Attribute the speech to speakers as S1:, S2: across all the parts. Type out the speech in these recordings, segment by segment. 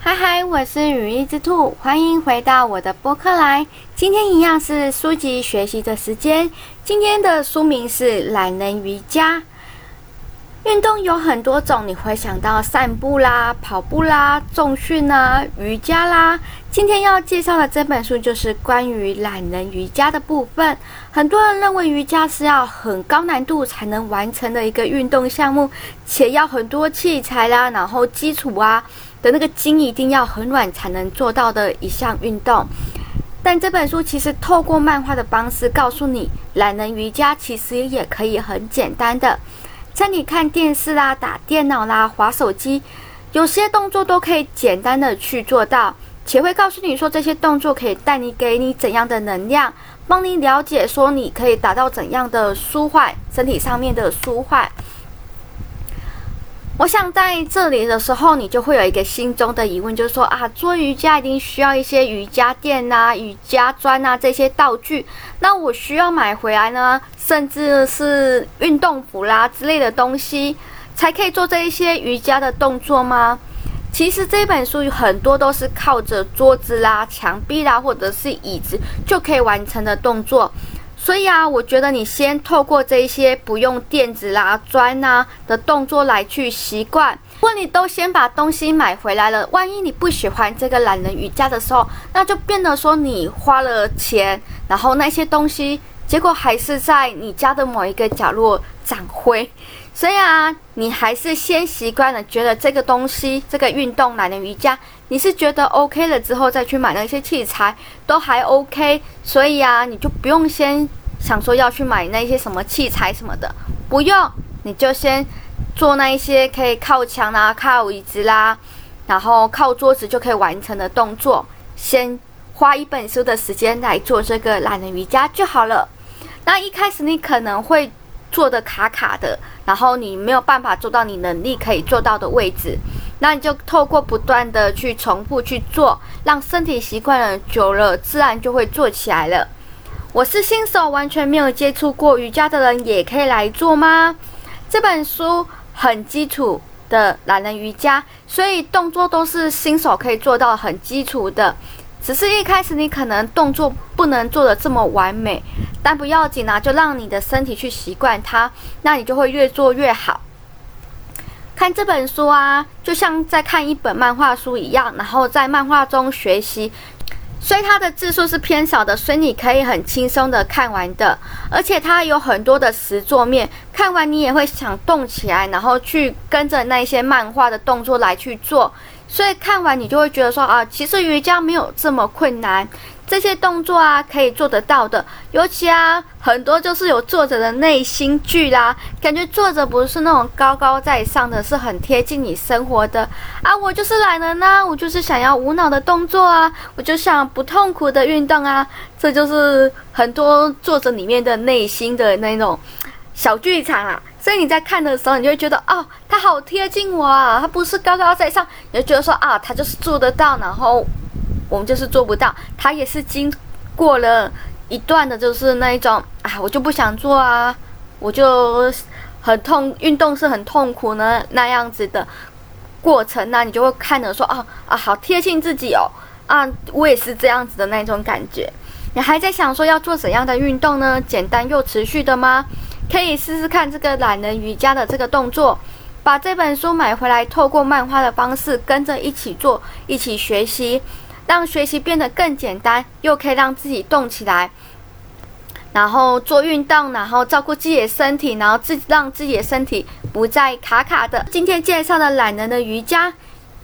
S1: 嗨嗨，我是羽翼之兔，欢迎回到我的播客来。今天一样是书籍学习的时间。今天的书名是《懒人瑜伽》。运动有很多种，你会想到散步啦、跑步啦、重训啦、瑜伽啦。今天要介绍的这本书就是关于懒人瑜伽的部分。很多人认为瑜伽是要很高难度才能完成的一个运动项目，且要很多器材啦，然后基础啊。的那个筋一定要很软才能做到的一项运动，但这本书其实透过漫画的方式告诉你，懒人瑜伽其实也可以很简单的，在你看电视啦、打电脑啦、滑手机，有些动作都可以简单的去做到，且会告诉你说这些动作可以带你给你怎样的能量，帮你了解说你可以达到怎样的舒缓，身体上面的舒缓。我想在这里的时候，你就会有一个心中的疑问，就是说啊，做瑜伽一定需要一些瑜伽垫呐、瑜伽砖呐这些道具，那我需要买回来呢，甚至是运动服啦之类的东西，才可以做这一些瑜伽的动作吗？其实这本书有很多都是靠着桌子啦、墙壁啦，或者是椅子就可以完成的动作。所以啊，我觉得你先透过这一些不用垫子啦、砖呐的动作来去习惯。如果你都先把东西买回来了，万一你不喜欢这个懒人瑜伽的时候，那就变得说你花了钱，然后那些东西结果还是在你家的某一个角落长灰。所以啊，你还是先习惯了，觉得这个东西、这个运动懒人瑜伽，你是觉得 OK 了之后再去买那些器材都还 OK。所以啊，你就不用先。想说要去买那些什么器材什么的，不用，你就先做那一些可以靠墙啊、靠椅子啦，然后靠桌子就可以完成的动作。先花一本书的时间来做这个懒人瑜伽就好了。那一开始你可能会做的卡卡的，然后你没有办法做到你能力可以做到的位置，那你就透过不断的去重复去做，让身体习惯了，久了自然就会做起来了。我是新手，完全没有接触过瑜伽的人，也可以来做吗？这本书很基础的懒人瑜伽，所以动作都是新手可以做到很基础的。只是一开始你可能动作不能做得这么完美，但不要紧啊，就让你的身体去习惯它，那你就会越做越好。看这本书啊，就像在看一本漫画书一样，然后在漫画中学习。所以它的字数是偏少的，所以你可以很轻松的看完的，而且它有很多的实作面，看完你也会想动起来，然后去跟着那些漫画的动作来去做，所以看完你就会觉得说啊，其实瑜伽没有这么困难。这些动作啊，可以做得到的，尤其啊，很多就是有作者的内心剧啦，感觉作者不是那种高高在上的，是很贴近你生活的啊。我就是懒人呐，我就是想要无脑的动作啊，我就想不痛苦的运动啊，这就是很多作者里面的内心的那种小剧场啊。所以你在看的时候，你就会觉得哦，他好贴近我啊，他不是高高在上，你就觉得说啊，他就是做得到，然后。我们就是做不到，他也是经过了一段的，就是那一种啊，我就不想做啊，我就很痛，运动是很痛苦呢，那样子的过程呢，你就会看着说啊啊，好贴近自己哦，啊，我也是这样子的那种感觉。你还在想说要做怎样的运动呢？简单又持续的吗？可以试试看这个懒人瑜伽的这个动作，把这本书买回来，透过漫画的方式跟着一起做，一起学习。让学习变得更简单，又可以让自己动起来，然后做运动，然后照顾自己的身体，然后自己让自己的身体不再卡卡的。今天介绍的懒人的瑜伽。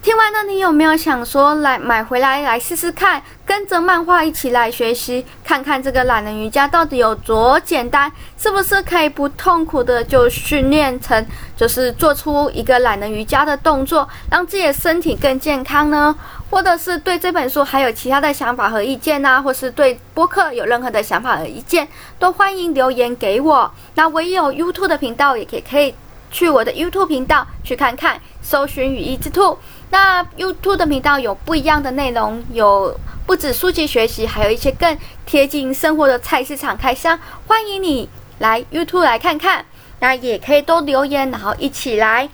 S1: 听完了，你有没有想说来买回来来试试看，跟着漫画一起来学习，看看这个懒人瑜伽到底有多简单，是不是可以不痛苦的就训练成，就是做出一个懒人瑜伽的动作，让自己的身体更健康呢？或者是对这本书还有其他的想法和意见呢？或是对播客有任何的想法和意见，都欢迎留言给我。那我也有 YouTube 的频道，也可以可以去我的 YouTube 频道去看看，搜寻羽翼之兔。那 YouTube 的频道有不一样的内容，有不止书籍学习，还有一些更贴近生活的菜市场开箱，欢迎你来 YouTube 来看看。那也可以多留言，然后一起来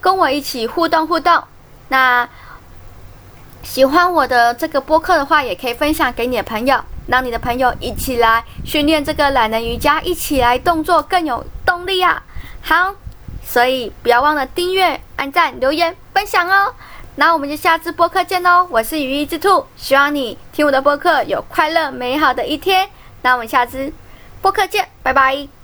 S1: 跟我一起互动互动。那喜欢我的这个播客的话，也可以分享给你的朋友，让你的朋友一起来训练这个懒人瑜伽，一起来动作更有动力啊！好，所以不要忘了订阅、按赞、留言、分享哦。那我们就下次播客见喽！我是雨衣之兔，希望你听我的播客有快乐美好的一天。那我们下次播客见，拜拜。